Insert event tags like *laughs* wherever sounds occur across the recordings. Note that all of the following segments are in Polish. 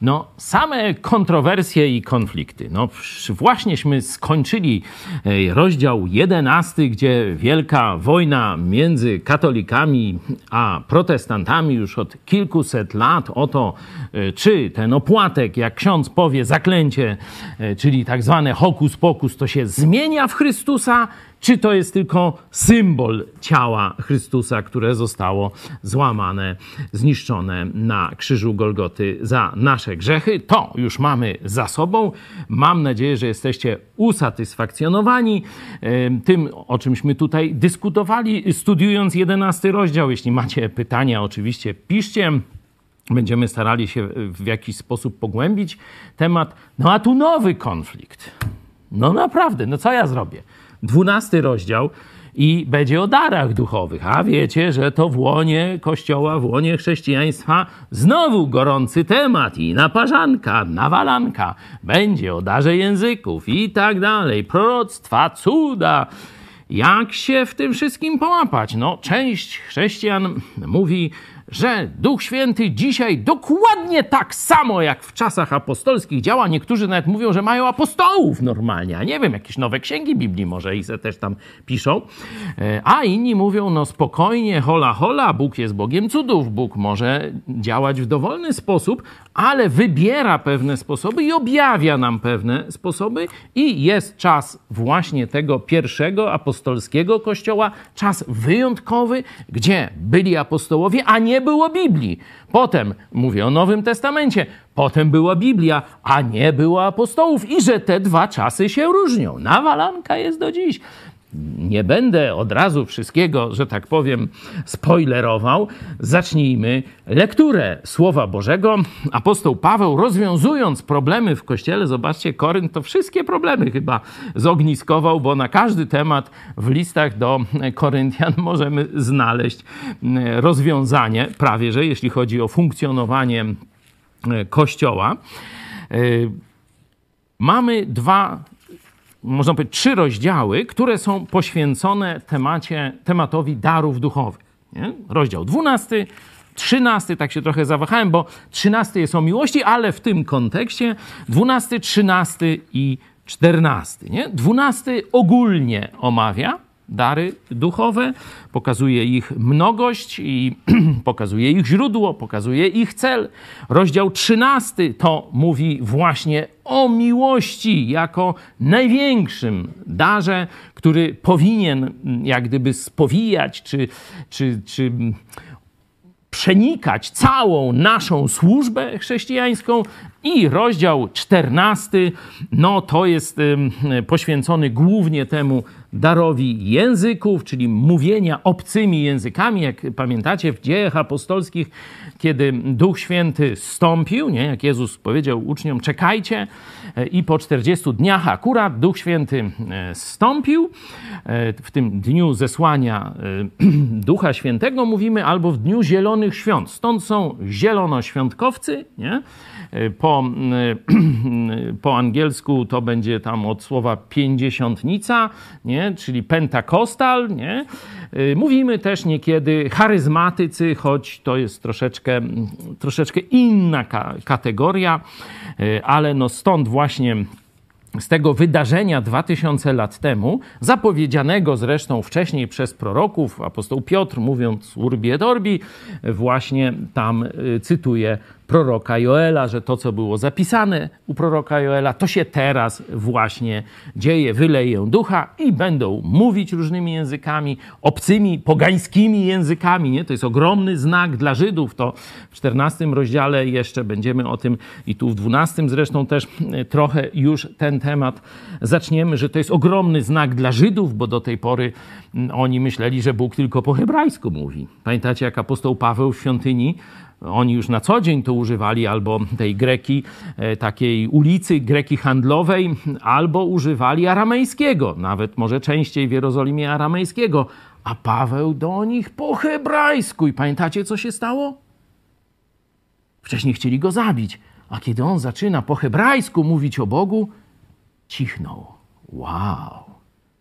No, same kontrowersje i konflikty. No, właśnieśmy skończyli rozdział 11, gdzie wielka wojna między katolikami a protestantami już od kilkuset lat o to, e, czy ten opłatek, jak ksiądz powie, zaklęcie, e, czyli tak zwane hokus pokus, to się zmienia w Chrystusa, czy to jest tylko symbol ciała Chrystusa, które zostało złamane, zniszczone na krzyżu Golgoty za nasze grzechy? To już mamy za sobą. Mam nadzieję, że jesteście usatysfakcjonowani tym, o czymśmy tutaj dyskutowali, studiując jedenasty rozdział. Jeśli macie pytania, oczywiście piszcie. Będziemy starali się w jakiś sposób pogłębić temat. No a tu nowy konflikt. No naprawdę, no co ja zrobię? 12 rozdział i będzie o darach duchowych. A wiecie, że to w łonie Kościoła, w łonie chrześcijaństwa znowu gorący temat i naparzanka, nawalanka. Będzie o darze języków i tak dalej, proroctwa, cuda. Jak się w tym wszystkim połapać? No, część chrześcijan mówi, że Duch Święty dzisiaj dokładnie tak samo jak w czasach apostolskich działa. Niektórzy nawet mówią, że mają apostołów normalnie, a nie wiem, jakieś nowe księgi Biblii może i se też tam piszą. E, a inni mówią, no spokojnie, hola hola, Bóg jest Bogiem cudów, Bóg może działać w dowolny sposób, ale wybiera pewne sposoby i objawia nam pewne sposoby i jest czas właśnie tego pierwszego apostolskiego kościoła, czas wyjątkowy, gdzie byli apostołowie, a nie było Biblii. Potem, mówię o Nowym Testamencie, potem była Biblia, a nie było apostołów i że te dwa czasy się różnią. Nawalanka jest do dziś nie będę od razu wszystkiego, że tak powiem, spoilerował. Zacznijmy lekturę Słowa Bożego. Apostoł Paweł, rozwiązując problemy w kościele, zobaczcie, Korynt to wszystkie problemy chyba zogniskował, bo na każdy temat w listach do Koryntian *laughs* możemy znaleźć mm, rozwiązanie, prawie że jeśli chodzi o funkcjonowanie e, kościoła. E, mamy dwa można powiedzieć, trzy rozdziały, które są poświęcone temacie, tematowi darów duchowych. Nie? Rozdział 12, 13, tak się trochę zawahałem, bo 13 jest o miłości, ale w tym kontekście 12, 13 i 14. Nie? 12 ogólnie omawia dary duchowe, pokazuje ich mnogość i *clears throat* pokazuje ich źródło, pokazuje ich cel. Rozdział 13 to mówi właśnie o miłości jako największym darze, który powinien jak gdyby spowijać czy, czy, czy przenikać całą naszą służbę chrześcijańską. I rozdział 14, no to jest poświęcony głównie temu darowi języków, czyli mówienia obcymi językami. Jak pamiętacie w dziejach apostolskich, kiedy Duch Święty stąpił, nie? jak Jezus powiedział uczniom, czekajcie e, i po 40 dniach akurat Duch Święty e, stąpił. E, w tym dniu zesłania *clears throat* Ducha Świętego mówimy, albo w dniu Zielonych Świąt. Stąd są zielonoświątkowcy, nie? Po, *clears throat* po angielsku to będzie tam od słowa pięćdziesiątnica, nie? czyli pentakostal. Nie? Mówimy też niekiedy charyzmatycy, choć to jest troszeczkę, troszeczkę inna kategoria, ale no stąd właśnie z tego wydarzenia 2000 lat temu, zapowiedzianego zresztą wcześniej przez proroków, apostoł Piotr mówiąc urbi et orbi, właśnie tam y, cytuje proroka Joela, że to, co było zapisane u proroka Joela, to się teraz właśnie dzieje. Wyleję ducha i będą mówić różnymi językami, obcymi, pogańskimi językami. Nie? To jest ogromny znak dla Żydów. To w 14 rozdziale jeszcze będziemy o tym i tu w 12 zresztą też e, trochę już ten temat zaczniemy, że to jest ogromny znak dla Żydów, bo do tej pory mm, oni myśleli, że Bóg tylko po hebrajsku mówi. Pamiętacie, jak apostoł Paweł w świątyni oni już na co dzień to używali albo tej greki, e, takiej ulicy greki handlowej, albo używali aramejskiego, nawet może częściej w Jerozolimie aramejskiego, a Paweł do nich po hebrajsku. I pamiętacie, co się stało? Wcześniej chcieli go zabić, a kiedy on zaczyna po hebrajsku mówić o Bogu, cichnął. Wow!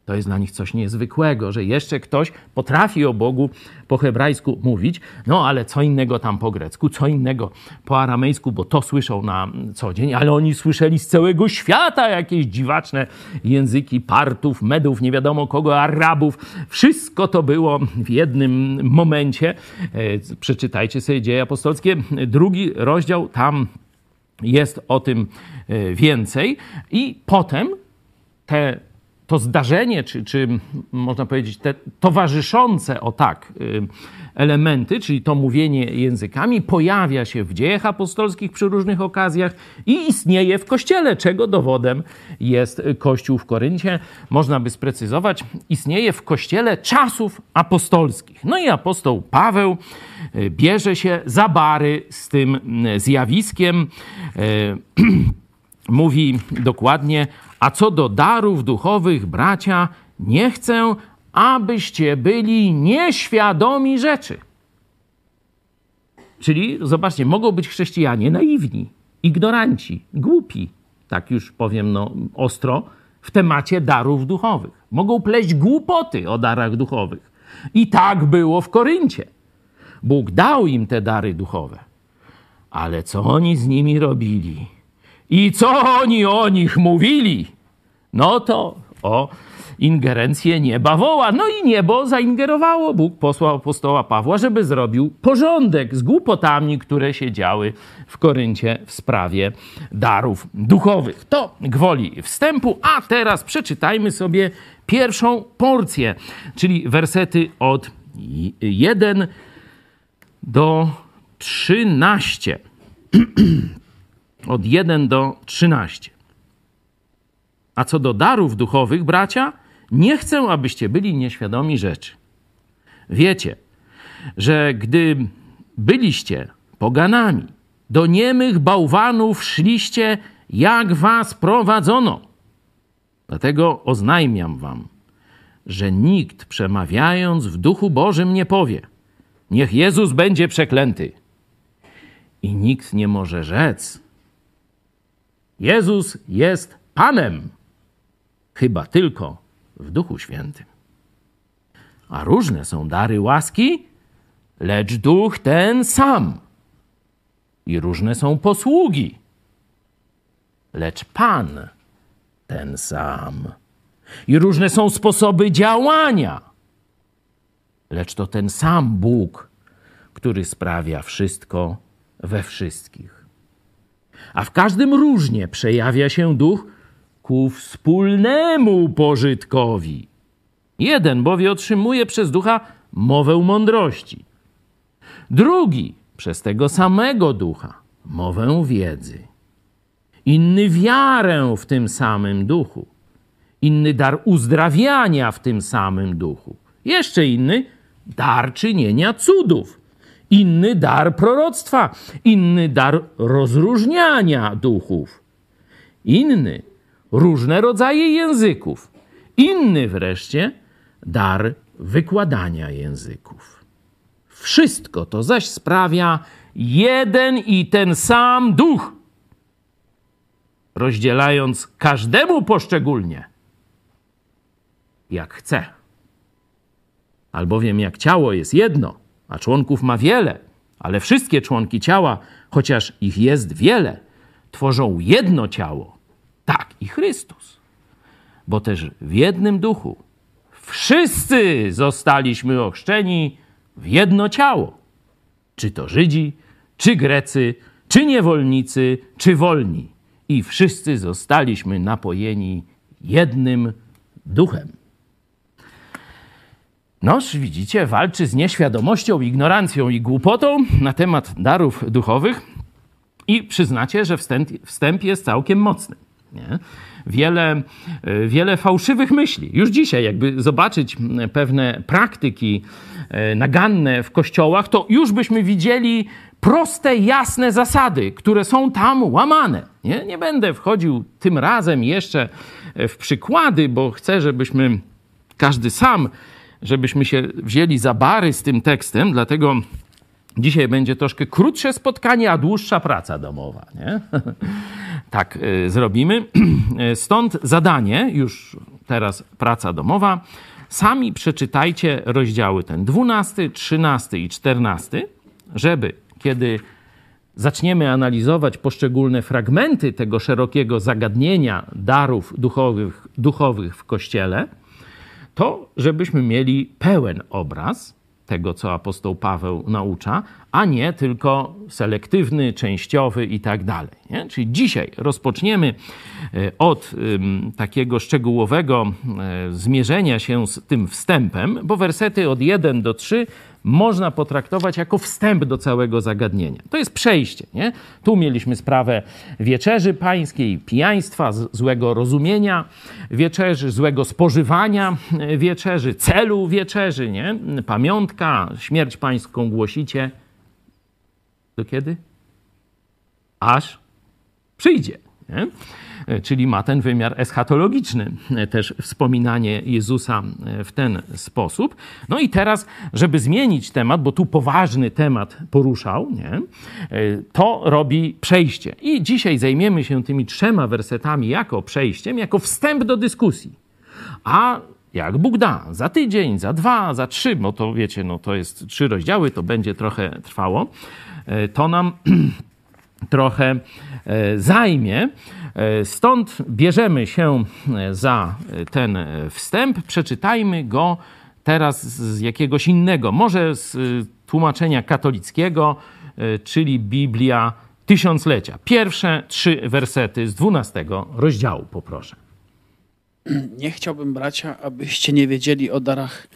To jest dla nich coś niezwykłego, że jeszcze ktoś potrafi o Bogu po hebrajsku mówić, no ale co innego tam po grecku, co innego po aramejsku, bo to słyszą na co dzień, ale oni słyszeli z całego świata jakieś dziwaczne języki Partów, Medów, nie wiadomo kogo, Arabów. Wszystko to było w jednym momencie. E, przeczytajcie sobie dzieje apostolskie, drugi rozdział, tam jest o tym e, więcej. I potem te to zdarzenie, czy, czy można powiedzieć, te towarzyszące o tak y, elementy, czyli to mówienie językami, pojawia się w dziejach apostolskich przy różnych okazjach i istnieje w kościele, czego dowodem jest kościół w Koryncie. Można by sprecyzować, istnieje w kościele czasów apostolskich. No i apostoł Paweł y, bierze się za bary z tym y, zjawiskiem. *clears throat* Mówi dokładnie, a co do darów duchowych, bracia, nie chcę, abyście byli nieświadomi rzeczy. Czyli zobaczcie, mogą być chrześcijanie naiwni, ignoranci, głupi, tak już powiem no, ostro, w temacie darów duchowych. Mogą pleść głupoty o darach duchowych. I tak było w Koryncie. Bóg dał im te dary duchowe. Ale co oni z nimi robili? I co oni o nich mówili? No to o ingerencję nieba woła. No i niebo zaingerowało. Bóg posłał apostoła Pawła, żeby zrobił porządek z głupotami, które się działy w Koryncie w sprawie darów duchowych. To gwoli wstępu, a teraz przeczytajmy sobie pierwszą porcję, czyli wersety od 1 do 13. *clears throat* od 1 do 13. A co do darów duchowych, bracia, nie chcę, abyście byli nieświadomi rzeczy. Wiecie, że gdy byliście poganami, do niemych bałwanów szliście, jak was prowadzono. Dlatego oznajmiam wam, że nikt przemawiając w duchu Bożym nie powie: Niech Jezus będzie przeklęty. I nikt nie może rzec: Jezus jest Panem chyba tylko w Duchu Świętym. A różne są dary łaski, lecz Duch ten sam. I różne są posługi, lecz Pan ten sam. I różne są sposoby działania, lecz to ten sam Bóg, który sprawia wszystko we wszystkich. A w każdym różnie przejawia się duch, ku wspólnemu pożytkowi. Jeden bowiem otrzymuje przez ducha mowę mądrości, drugi przez tego samego ducha mowę wiedzy, inny wiarę w tym samym duchu, inny dar uzdrawiania w tym samym duchu, jeszcze inny dar czynienia cudów, inny dar proroctwa, inny dar rozróżniania duchów, inny różne rodzaje języków. Inny wreszcie dar wykładania języków. Wszystko to zaś sprawia jeden i ten sam duch, rozdzielając każdemu poszczególnie, jak chce. Albowiem jak ciało jest jedno, a członków ma wiele, ale wszystkie członki ciała, chociaż ich jest wiele, tworzą jedno ciało tak i Chrystus. Bo też w jednym duchu wszyscy zostaliśmy ochrzczeni w jedno ciało. Czy to Żydzi, czy Grecy, czy niewolnicy, czy wolni. I wszyscy zostaliśmy napojeni jednym duchem. Noż, widzicie, walczy z nieświadomością, ignorancją i głupotą na temat darów duchowych i przyznacie, że wstęp, wstęp jest całkiem mocny. Nie? Wiele, e, wiele fałszywych myśli. Już dzisiaj, jakby zobaczyć pewne praktyki e, naganne w kościołach, to już byśmy widzieli proste, jasne zasady, które są tam łamane. Nie, nie będę wchodził tym razem jeszcze e, w przykłady, bo chcę, żebyśmy każdy sam, żebyśmy się wzięli za bary z tym tekstem, dlatego Dzisiaj będzie troszkę krótsze spotkanie, a dłuższa praca domowa. Nie? *laughs* tak y, zrobimy. *clears throat* Stąd zadanie, już teraz praca domowa. Sami przeczytajcie rozdziały ten 12, 13 i 14, żeby kiedy zaczniemy analizować poszczególne fragmenty tego szerokiego zagadnienia darów duchowych, duchowych w Kościele, to żebyśmy mieli pełen obraz tego, co apostoł Paweł naucza, a nie tylko selektywny, częściowy i tak dalej. Czyli dzisiaj rozpoczniemy e, od takiego szczegółowego e, zmierzenia się z tym wstępem, bo wersety od 1 do 3 można potraktować jako wstęp do całego zagadnienia. To jest przejście. Nie? Tu mieliśmy sprawę wieczerzy pańskiej, pijaństwa, złego rozumienia wieczerzy, złego spożywania *laughs* wieczerzy, celu wieczerzy, nie? pamiątka, śmierć pańską głosicie. Do kiedy? Aż przyjdzie. Nie? E, czyli ma ten wymiar eschatologiczny, e, też wspominanie Jezusa e, w ten sposób. No i teraz, żeby zmienić temat, bo tu poważny temat poruszał, nie? to robi przejście. I dzisiaj zajmiemy się tymi trzema wersetami jako przejściem, jako wstęp do dyskusji. A jak Bóg da, za tydzień, za dwa, za trzy, bo to wiecie, no to jest trzy rozdziały, to będzie trochę trwało, to nam *clears throat* trochę zajmie. E, stąd bierzemy się e, za ten wstęp, przeczytajmy go teraz z jakiegoś innego, może z e, tłumaczenia katolickiego, czyli Biblia Tysiąclecia. Pierwsze trzy wersety z dwunastego rozdziału, poproszę. Nie chciałbym, bracia, abyście nie wiedzieli o darach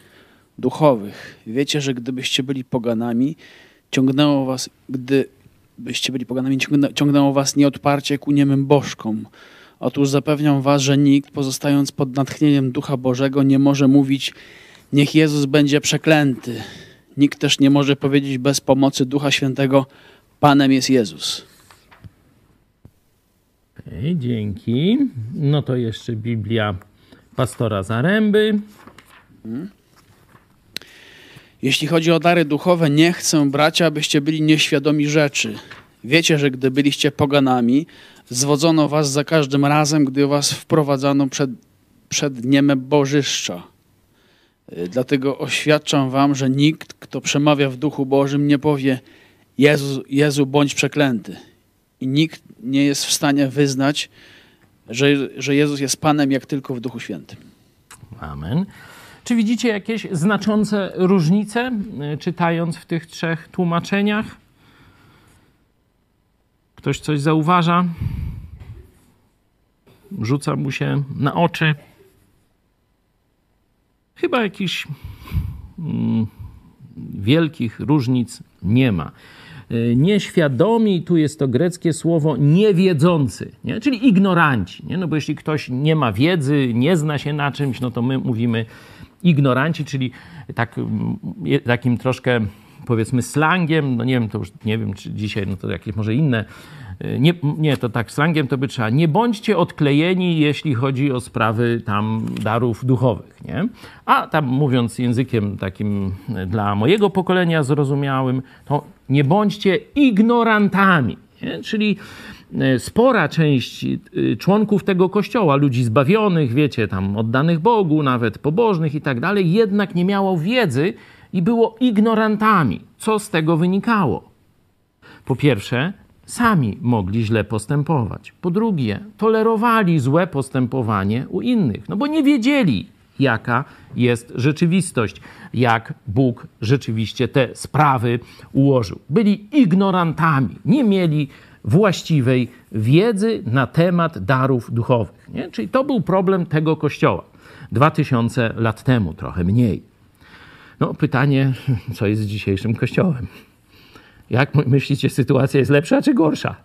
duchowych. Wiecie, że gdybyście byli poganami, ciągnęło was, gdy byście byli poganami, ciągnęło was nieodparcie ku niemym bożkom. Otóż zapewniam was, że nikt, pozostając pod natchnieniem Ducha Bożego, nie może mówić, niech Jezus będzie przeklęty. Nikt też nie może powiedzieć bez pomocy Ducha Świętego, Panem jest Jezus. Okay, dzięki. No to jeszcze Biblia pastora Zaręby. Hmm. Jeśli chodzi o dary duchowe, nie chcę, bracia, abyście byli nieświadomi rzeczy. Wiecie, że gdy byliście poganami, zwodzono was za każdym razem, gdy was wprowadzano przed, przed dniem bożyszcza. Y, dlatego oświadczam wam, że nikt, kto przemawia w duchu Bożym, nie powie Jezu, Jezu bądź przeklęty. I nikt nie jest w stanie wyznać, że, że Jezus jest Panem, jak tylko w Duchu Świętym. Amen. Czy widzicie jakieś znaczące różnice, y, czytając w tych trzech tłumaczeniach? Ktoś coś zauważa? Rzuca mu się na oczy. Chyba jakichś mm, wielkich różnic nie ma. Y, nieświadomi, tu jest to greckie słowo niewiedzący, nie? czyli ignoranci. Nie? No bo jeśli ktoś nie ma wiedzy, nie zna się na czymś, no to my mówimy ignoranci, czyli tak, mm, takim troszkę powiedzmy slangiem, no nie wiem, to już nie wiem, czy dzisiaj, no to jakieś może inne, y, nie, nie, to tak slangiem to by trzeba, nie bądźcie odklejeni, jeśli chodzi o sprawy tam darów duchowych, nie? A tam mówiąc językiem takim dla mojego pokolenia zrozumiałym, to nie bądźcie ignorantami, nie? czyli y, spora część y, członków tego kościoła, ludzi zbawionych, wiecie, tam oddanych Bogu, nawet pobożnych i tak dalej, jednak nie miało wiedzy, i było ignorantami. Co z tego wynikało? Po pierwsze, sami mogli źle postępować. Po drugie, tolerowali złe postępowanie u innych, no bo nie wiedzieli, jaka jest rzeczywistość, jak Bóg rzeczywiście te sprawy ułożył. Byli ignorantami, nie mieli właściwej wiedzy na temat darów duchowych. Nie? Czyli to był problem tego kościoła. Dwa tysiące lat temu, trochę mniej. No, pytanie, *laughs* co jest z dzisiejszym kościołem? Jak myślicie, sytuacja jest lepsza czy gorsza?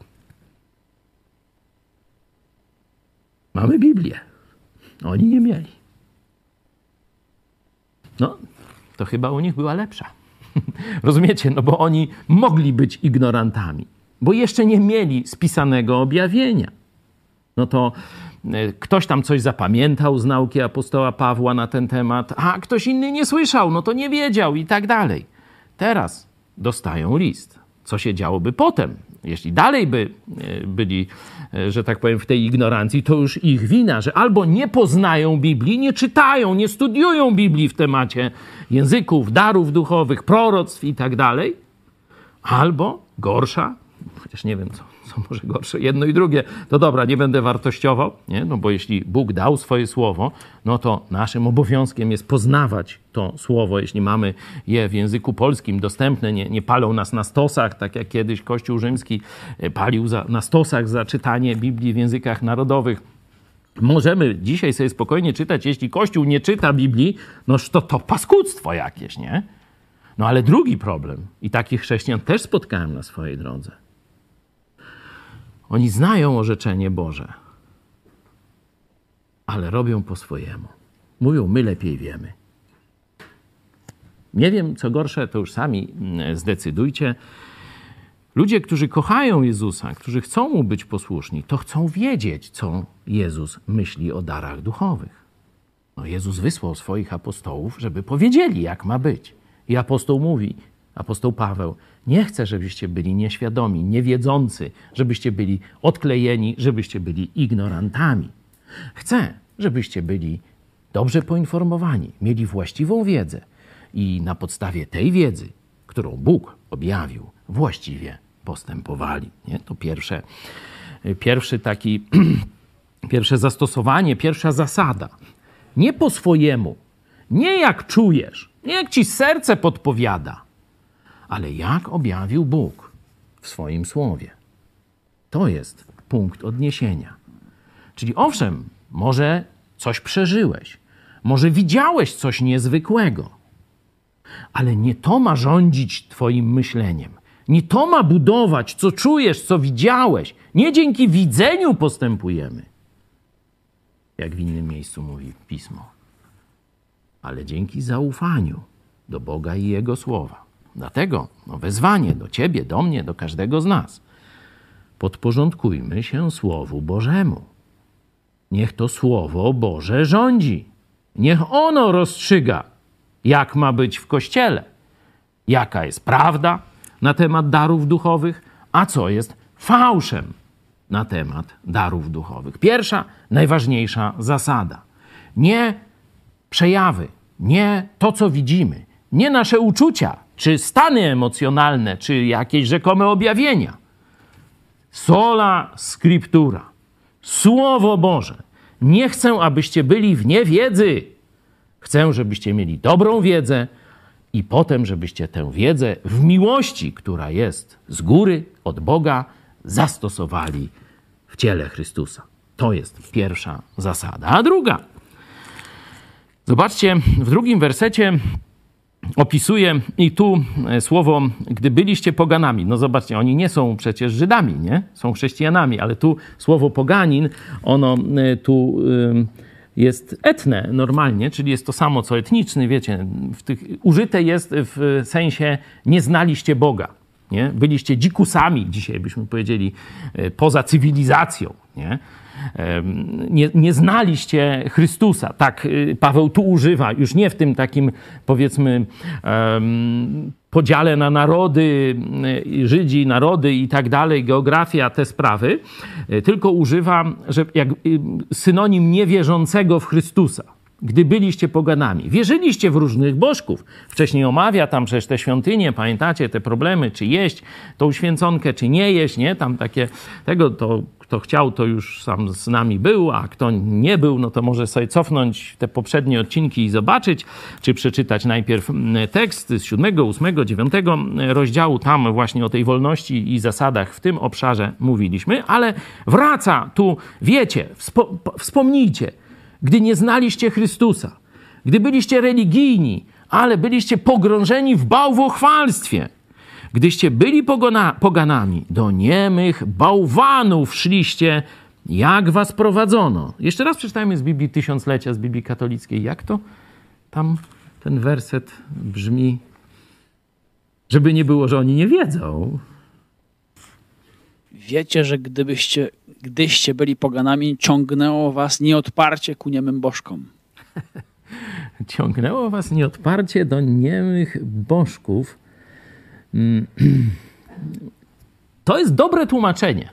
Mamy Biblię. Oni nie mieli. No, to chyba u nich była lepsza. *laughs* Rozumiecie? No bo oni mogli być ignorantami, bo jeszcze nie mieli spisanego objawienia. No to E, ktoś tam coś zapamiętał z nauki apostoła Pawła na ten temat, a ktoś inny nie słyszał, no to nie wiedział i tak dalej. Teraz dostają list. Co się działoby potem, Jeśli dalej by e, byli, e, że tak powiem, w tej ignorancji, to już ich wina, że albo nie poznają Biblii, nie czytają, nie studiują Biblii w temacie języków, darów duchowych, proroctw i tak dalej, albo gorsza, chociaż nie wiem, co, *laughs* co może gorsze, jedno i drugie, to dobra, nie będę wartościował, nie? no bo jeśli Bóg dał swoje słowo, no to naszym obowiązkiem jest poznawać to słowo, jeśli mamy je w języku polskim dostępne, nie, nie palą nas na stosach, tak jak kiedyś Kościół Rzymski e, palił za, na stosach za czytanie Biblii w językach narodowych. Możemy dzisiaj sobie spokojnie czytać, jeśli Kościół nie czyta Biblii, no to to paskudztwo jakieś, nie? No ale drugi problem, i takich chrześcijan też spotkałem na swojej drodze – oni znają orzeczenie Boże, ale robią po swojemu. Mówią, my lepiej wiemy. Nie wiem, co gorsze, to już sami mm, zdecydujcie. Ludzie, którzy kochają Jezusa, którzy chcą mu być posłuszni, to chcą wiedzieć, co Jezus myśli o darach duchowych. No, Jezus wysłał swoich apostołów, żeby powiedzieli, jak ma być. I apostoł mówi: apostoł Paweł, nie chcę, żebyście byli nieświadomi, niewiedzący, żebyście byli odklejeni, żebyście byli ignorantami. Chcę, żebyście byli dobrze poinformowani, mieli właściwą wiedzę i na podstawie tej wiedzy, którą Bóg objawił, właściwie postępowali. Nie? To pierwsze, pierwszy taki, *clears throat* pierwsze zastosowanie, pierwsza zasada. Nie po swojemu, nie jak czujesz, nie jak ci serce podpowiada, ale jak objawił Bóg w swoim słowie. To jest punkt odniesienia. Czyli owszem, może coś przeżyłeś, może widziałeś coś niezwykłego, ale nie to ma rządzić Twoim myśleniem. Nie to ma budować, co czujesz, co widziałeś. Nie dzięki widzeniu postępujemy, jak w innym miejscu mówi pismo, ale dzięki zaufaniu do Boga i Jego słowa. Dlatego no, wezwanie do ciebie, do mnie, do każdego z nas. Podporządkujmy się Słowu Bożemu. Niech to Słowo Boże rządzi. Niech ono rozstrzyga, jak ma być w kościele, jaka jest prawda na temat darów duchowych, a co jest fałszem na temat darów duchowych. Pierwsza, najważniejsza zasada. Nie przejawy, nie to, co widzimy, nie nasze uczucia, czy stany emocjonalne, czy jakieś rzekome objawienia. Sola scriptura, Słowo Boże. Nie chcę, abyście byli w niewiedzy. Chcę, żebyście mieli dobrą wiedzę i potem, żebyście tę wiedzę w miłości, która jest z góry, od Boga, zastosowali w ciele Chrystusa. To jest pierwsza zasada. A druga. Zobaczcie, w drugim wersecie opisuje i tu e, słowo, gdy byliście poganami. No zobaczcie, oni nie są przecież Żydami, nie? Są chrześcijanami, ale tu słowo poganin, ono e, tu jest etne normalnie, czyli jest to samo co etniczny, wiecie, tych, użyte jest w sensie nie znaliście Boga. Nie? Byliście dzikusami, dzisiaj byśmy powiedzieli, e, poza cywilizacją. Nie? Nie, nie znaliście Chrystusa. Tak y, Paweł tu używa, już nie w tym takim powiedzmy podziale na narody, y, Żydzi, narody i tak dalej, geografia, te sprawy, y, tylko używa że jak synonim niewierzącego w Chrystusa gdy byliście poganami. Wierzyliście w różnych bożków. Wcześniej omawia tam przecież te świątynie, pamiętacie te problemy, czy jeść tą święconkę, czy nie jeść, nie? Tam takie, tego to kto chciał, to już sam z nami był, a kto nie był, no to może sobie cofnąć te poprzednie odcinki i zobaczyć, czy przeczytać najpierw mm, tekst z 7, 8, 9 rozdziału. Tam właśnie o tej wolności i zasadach w tym obszarze mówiliśmy, ale wraca tu, wiecie, wspo wspomnijcie, gdy nie znaliście Chrystusa, gdy byliście religijni, ale byliście pogrążeni w bałwochwalstwie, Gdyście byli pogona, poganami, do niemych bałwanów szliście, jak was prowadzono. Jeszcze raz przeczytajmy z Biblii Tysiąclecia, z Biblii katolickiej. Jak to tam ten werset brzmi? Żeby nie było, że oni nie wiedzą. Wiecie, że gdybyście, gdyście byli poganami, ciągnęło was nieodparcie ku niemym bożkom. *laughs* ciągnęło was nieodparcie do niemych bożków, Mm. *clears throat* To jest dobre tłumaczenie.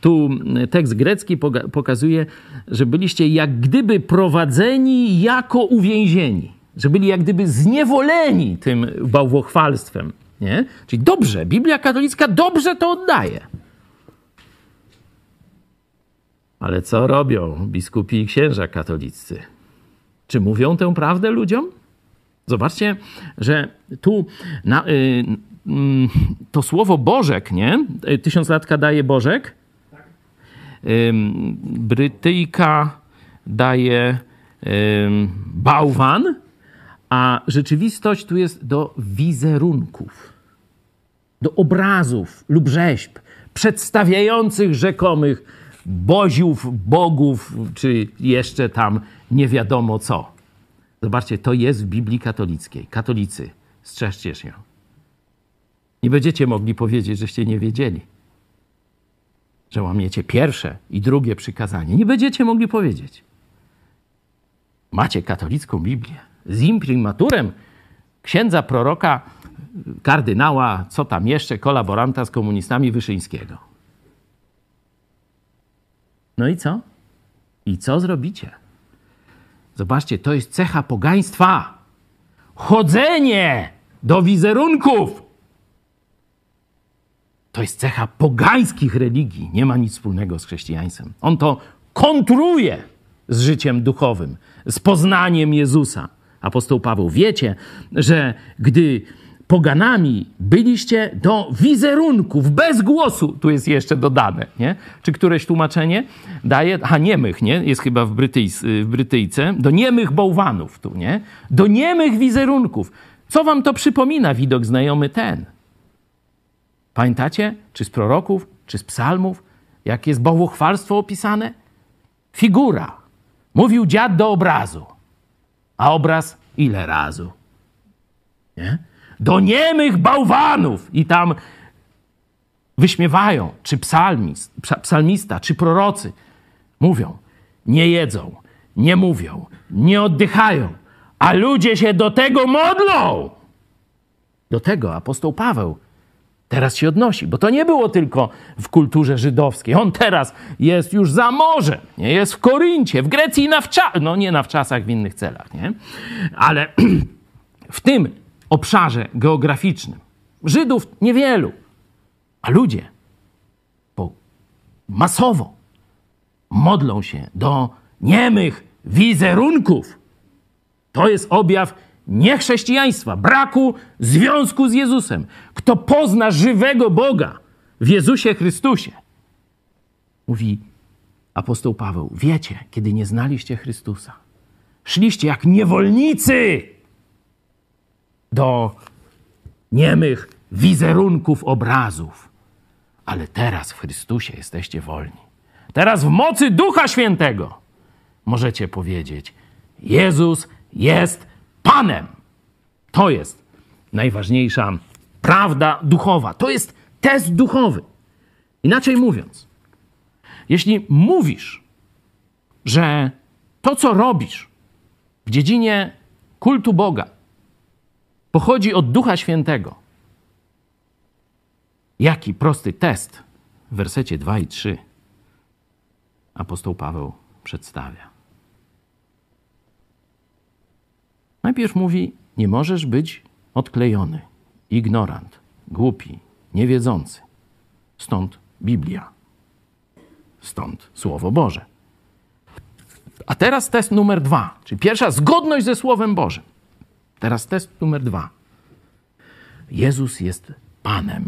Tu tekst grecki pokazuje, że byliście jak gdyby prowadzeni jako uwięzieni, że byli jak gdyby zniewoleni tym bałwochwalstwem. Nie? Czyli dobrze, Biblia katolicka dobrze to oddaje. Ale co robią biskupi i księża katoliccy? Czy mówią tę prawdę ludziom? Zobaczcie, że tu na, y, y, to słowo Bożek, nie? Tysiąclatka daje Bożek. Y, Brytyjka daje bałwan, a rzeczywistość tu jest do wizerunków, do obrazów lub rzeźb przedstawiających rzekomych boziów, bogów, czy jeszcze tam nie wiadomo co. Zobaczcie, to jest w Biblii katolickiej. Katolicy, strzeżcie się. Nie będziecie mogli powiedzieć, żeście nie wiedzieli, że łamiecie pierwsze i drugie przykazanie. Nie będziecie mogli powiedzieć. Macie katolicką Biblię z imprimaturem księdza proroka, kardynała, co tam jeszcze, kolaboranta z komunistami Wyszyńskiego. No i co? I co zrobicie? Zobaczcie, to jest cecha pogaństwa. Chodzenie do wizerunków. To jest cecha pogańskich religii. Nie ma nic wspólnego z chrześcijaństwem. On to kontruje z życiem duchowym, z poznaniem Jezusa. Apostoł Paweł, wiecie, że gdy poganami byliście do wizerunków, bez głosu, tu jest jeszcze dodane, nie? Czy któreś tłumaczenie daje, a niemych, nie? Jest chyba w, Brytyjs, w Brytyjce, do niemych bałwanów tu, nie? Do niemych wizerunków. Co wam to przypomina widok znajomy ten? Pamiętacie? Czy z proroków, czy z psalmów? Jak jest bałwochwalstwo opisane? Figura. Mówił dziad do obrazu. A obraz ile razu? Nie? Do niemych bałwanów i tam wyśmiewają, czy psalmist, psalmista, czy prorocy. Mówią, nie jedzą, nie mówią, nie oddychają, a ludzie się do tego modlą. Do tego apostoł Paweł teraz się odnosi, bo to nie było tylko w kulturze żydowskiej. On teraz jest już za morzem, nie jest w Koryncie, w Grecji na wczasach, no nie na wczasach, w innych celach, nie? Ale *clears throat* w tym obszarze geograficznym. Żydów niewielu, a ludzie po, masowo modlą się do niemych wizerunków. To jest objaw niechrześcijaństwa, braku związku z Jezusem. Kto pozna żywego Boga w Jezusie Chrystusie, mówi apostoł Paweł, wiecie, kiedy nie znaliście Chrystusa, szliście jak niewolnicy do niemych wizerunków obrazów. Ale teraz w Chrystusie jesteście wolni. Teraz w mocy Ducha Świętego możecie powiedzieć: Jezus jest Panem. To jest najważniejsza prawda duchowa. To jest test duchowy. Inaczej mówiąc, jeśli mówisz, że to, co robisz w dziedzinie kultu Boga, pochodzi od Ducha Świętego. Jaki prosty test w wersecie 2 i 3 apostoł Paweł przedstawia. Najpierw mówi: Nie możesz być odklejony, ignorant, głupi, niewiedzący. Stąd Biblia. Stąd Słowo Boże. A teraz test numer dwa, czyli pierwsza zgodność ze Słowem Bożym. Teraz test numer dwa. Jezus jest Panem.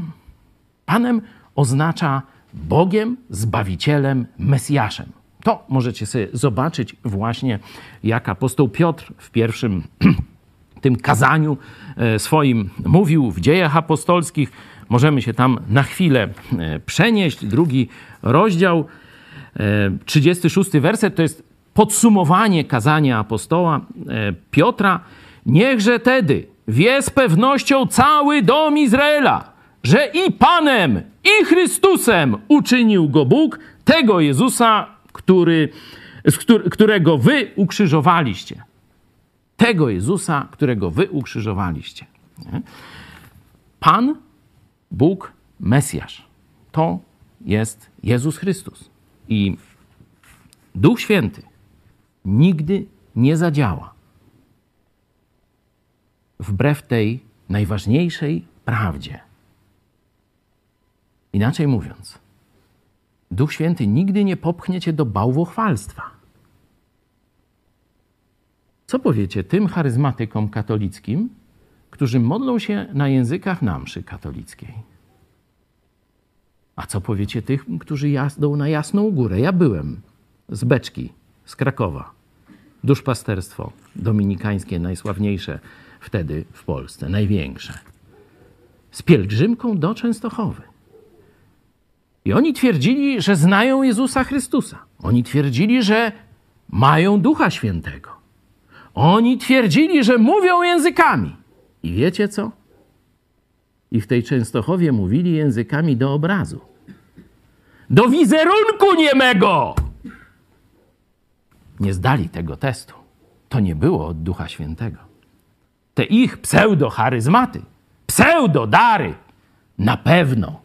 Panem oznacza Bogiem, Zbawicielem, Mesjaszem. To możecie sobie zobaczyć właśnie, jak apostoł Piotr w pierwszym *clears throat* tym kazaniu e, swoim mówił w dziejach apostolskich. Możemy się tam na chwilę e, przenieść. Drugi rozdział, 36 e, werset to jest podsumowanie kazania apostoła Piotra. Niechże tedy wie z pewnością cały dom Izraela, że i Panem, i Chrystusem uczynił go Bóg, tego Jezusa, który, którego wy ukrzyżowaliście. Tego Jezusa, którego wy ukrzyżowaliście. Pan, Bóg, Mesjasz. to jest Jezus Chrystus. I Duch Święty nigdy nie zadziała wbrew tej najważniejszej prawdzie. Inaczej mówiąc, Duch Święty nigdy nie popchnie cię do bałwochwalstwa. Co powiecie tym charyzmatykom katolickim, którzy modlą się na językach na mszy katolickiej? A co powiecie tych, którzy jazdą na Jasną Górę? Ja byłem z Beczki, z Krakowa. Duszpasterstwo dominikańskie, najsławniejsze wtedy w Polsce, największe. Z pielgrzymką do Częstochowy. I oni twierdzili, że znają Jezusa Chrystusa. Oni twierdzili, że mają Ducha Świętego. Oni twierdzili, że mówią językami. I wiecie co? I w tej Częstochowie mówili językami do obrazu. Do wizerunku niemego! Nie zdali tego testu. To nie było od Ducha Świętego. Te ich pseudo-charyzmaty, pseudo-dary na pewno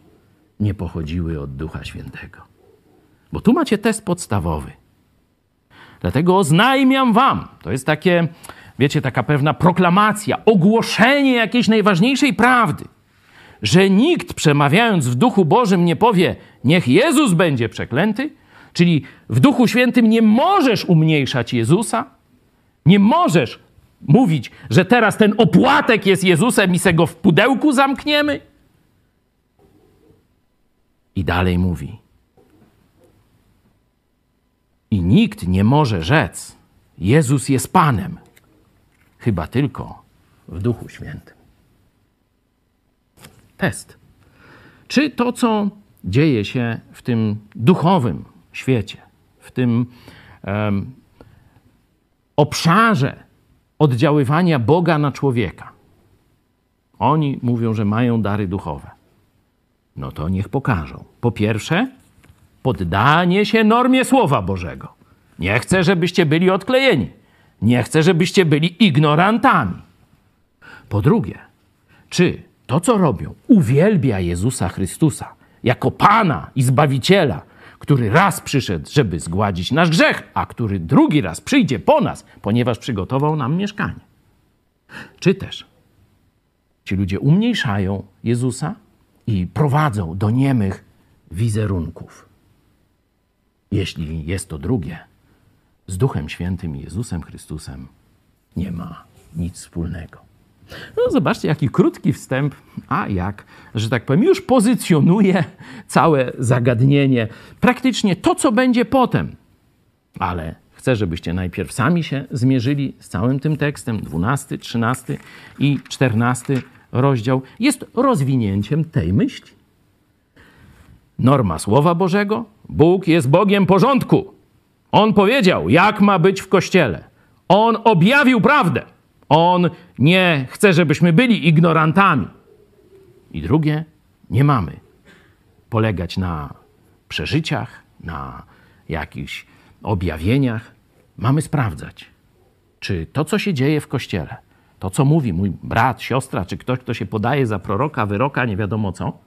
nie pochodziły od Ducha Świętego. Bo tu macie test podstawowy. Dlatego oznajmiam wam, to jest takie, wiecie, taka pewna proklamacja, ogłoszenie jakiejś najważniejszej prawdy, że nikt przemawiając w Duchu Bożym nie powie, niech Jezus będzie przeklęty, czyli w Duchu Świętym nie możesz umniejszać Jezusa, nie możesz mówić, że teraz ten opłatek jest Jezusem i se go w pudełku zamkniemy. I dalej mówi. I nikt nie może rzec, Jezus jest Panem, chyba tylko w Duchu Świętym. Test. Czy to, co dzieje się w tym duchowym świecie, w tym um, obszarze oddziaływania Boga na człowieka, oni mówią, że mają dary duchowe. No to niech pokażą. Po pierwsze, poddanie się normie Słowa Bożego. Nie chcę, żebyście byli odklejeni. Nie chcę, żebyście byli ignorantami. Po drugie, czy to, co robią, uwielbia Jezusa Chrystusa jako Pana i Zbawiciela, który raz przyszedł, żeby zgładzić nasz grzech, a który drugi raz przyjdzie po nas, ponieważ przygotował nam mieszkanie. Czy też ci ludzie umniejszają Jezusa i prowadzą do niemych wizerunków. Jeśli jest to drugie, z Duchem Świętym i Jezusem Chrystusem nie ma nic wspólnego. No zobaczcie, jaki krótki wstęp, a jak, że tak powiem, już pozycjonuje całe zagadnienie, praktycznie to, co będzie potem. Ale chcę, żebyście najpierw sami się zmierzyli z całym tym tekstem, 12, 13 i 14 rozdział, jest rozwinięciem tej myśli. Norma Słowa Bożego, Bóg jest Bogiem porządku. On powiedział, jak ma być w kościele. On objawił prawdę. On nie chce, żebyśmy byli ignorantami. I drugie, nie mamy polegać na przeżyciach, na jakichś objawieniach. Mamy sprawdzać, czy to, co się dzieje w kościele, to, co mówi mój brat, siostra, czy ktoś, kto się podaje za proroka, wyroka, nie wiadomo co,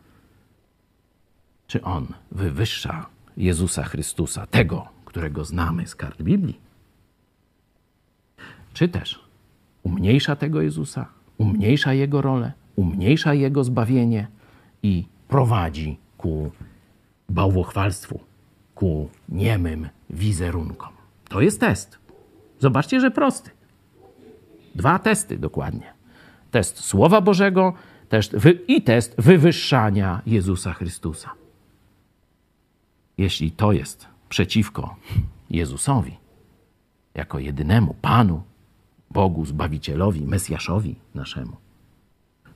czy on wywyższa Jezusa Chrystusa, tego, którego znamy z kart Biblii? Czy też umniejsza tego Jezusa, umniejsza Jego rolę, umniejsza Jego zbawienie i prowadzi ku bałwochwalstwu, ku niemym wizerunkom. To jest test. Zobaczcie, że prosty. Dwa testy dokładnie. Test Słowa Bożego test i test wywyższania Jezusa Chrystusa. Jeśli to jest przeciwko Jezusowi, jako jedynemu Panu, Bogu, Zbawicielowi, Mesjaszowi naszemu,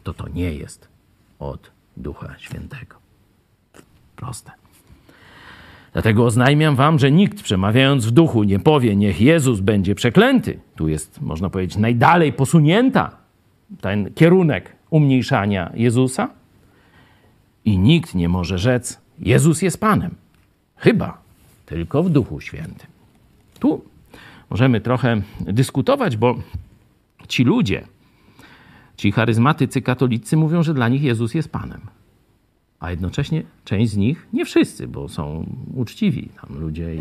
to to nie jest od Ducha Świętego. Proste. Dlatego oznajmiam wam, że nikt przemawiając w duchu nie powie, niech Jezus będzie przeklęty. Tu jest, można powiedzieć, najdalej posunięta ten kierunek umniejszania Jezusa. I nikt nie może rzec, Jezus jest Panem. Chyba tylko w Duchu Świętym. Tu możemy trochę dyskutować, bo ci ludzie, ci charyzmatycy katolicy mówią, że dla nich Jezus jest Panem. a jednocześnie część z nich, nie wszyscy, bo są uczciwi tam ludzie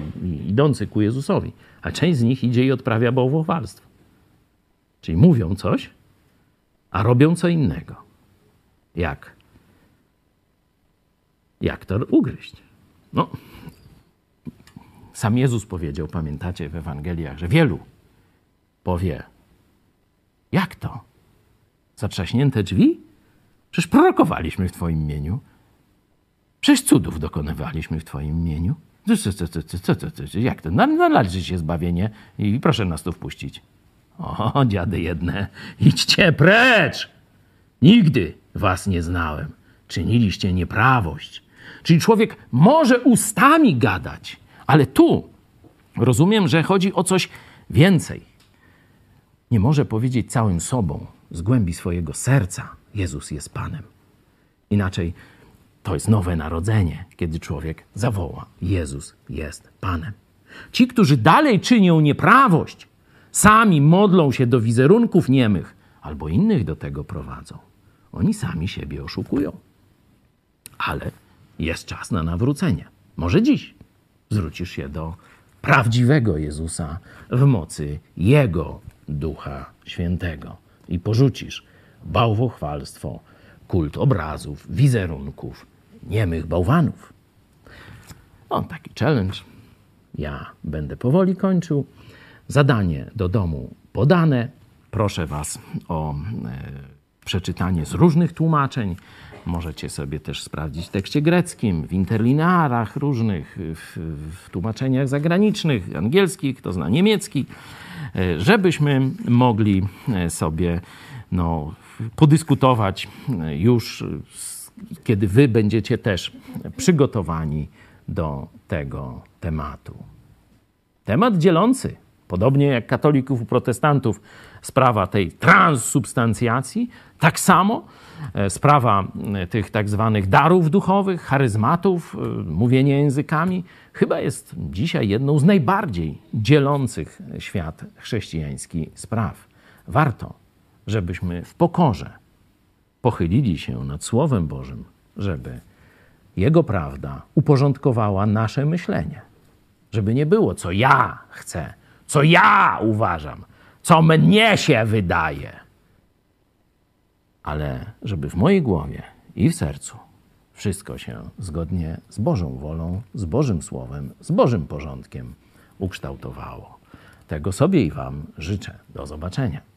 idący ku Jezusowi, a część z nich idzie i odprawia bałwochwalstwo. Czyli mówią coś, a robią co innego. Jak? Jak to ugryźć? No, sam Jezus powiedział, pamiętacie w Ewangeliach, że wielu powie: Jak to? Zatrzaśnięte drzwi? Przecież prorokowaliśmy w Twoim imieniu. Przecież cudów dokonywaliśmy w Twoim imieniu. Co, co, co, co, co, co, jak to? Należy się zbawienie i proszę nas tu wpuścić. O, dziady jedne, *laughs* idźcie precz! Nigdy was nie znałem. Czyniliście nieprawość. Czyli człowiek może ustami gadać, ale tu rozumiem, że chodzi o coś więcej. Nie może powiedzieć całym sobą, z głębi swojego serca, Jezus jest Panem. Inaczej to jest nowe narodzenie, kiedy człowiek zawoła: Jezus jest Panem. Ci, którzy dalej czynią nieprawość, sami modlą się do wizerunków niemych albo innych do tego prowadzą. Oni sami siebie oszukują. Ale jest czas na nawrócenie. Może dziś zwrócisz się do prawdziwego Jezusa w mocy Jego Ducha Świętego i porzucisz bałwochwalstwo, kult obrazów, wizerunków, niemych bałwanów. O, taki challenge. Ja będę powoli kończył. Zadanie do domu podane. Proszę Was o e, przeczytanie z różnych tłumaczeń. Możecie sobie też sprawdzić w tekście greckim, w interlinearach różnych, w, w tłumaczeniach zagranicznych, angielskich, kto zna niemiecki, e, żebyśmy mogli e, sobie no, podyskutować e, już, kiedy wy będziecie też przygotowani do tego tematu. Temat dzielący, podobnie jak katolików i protestantów, sprawa tej transsubstancjacji, tak samo e, sprawa e, tych tak zwanych darów duchowych, charyzmatów, mówienia językami, chyba jest dzisiaj jedną z najbardziej dzielących świat chrześcijański spraw. Warto żebyśmy w pokorze pochylili się nad Słowem Bożym, żeby Jego prawda uporządkowała nasze myślenie. Żeby nie było, co ja chcę, co ja uważam, co mnie się wydaje, ale żeby w mojej głowie i w sercu wszystko się zgodnie z Bożą wolą, z Bożym Słowem, z Bożym porządkiem ukształtowało. Tego sobie i Wam życzę. Do zobaczenia.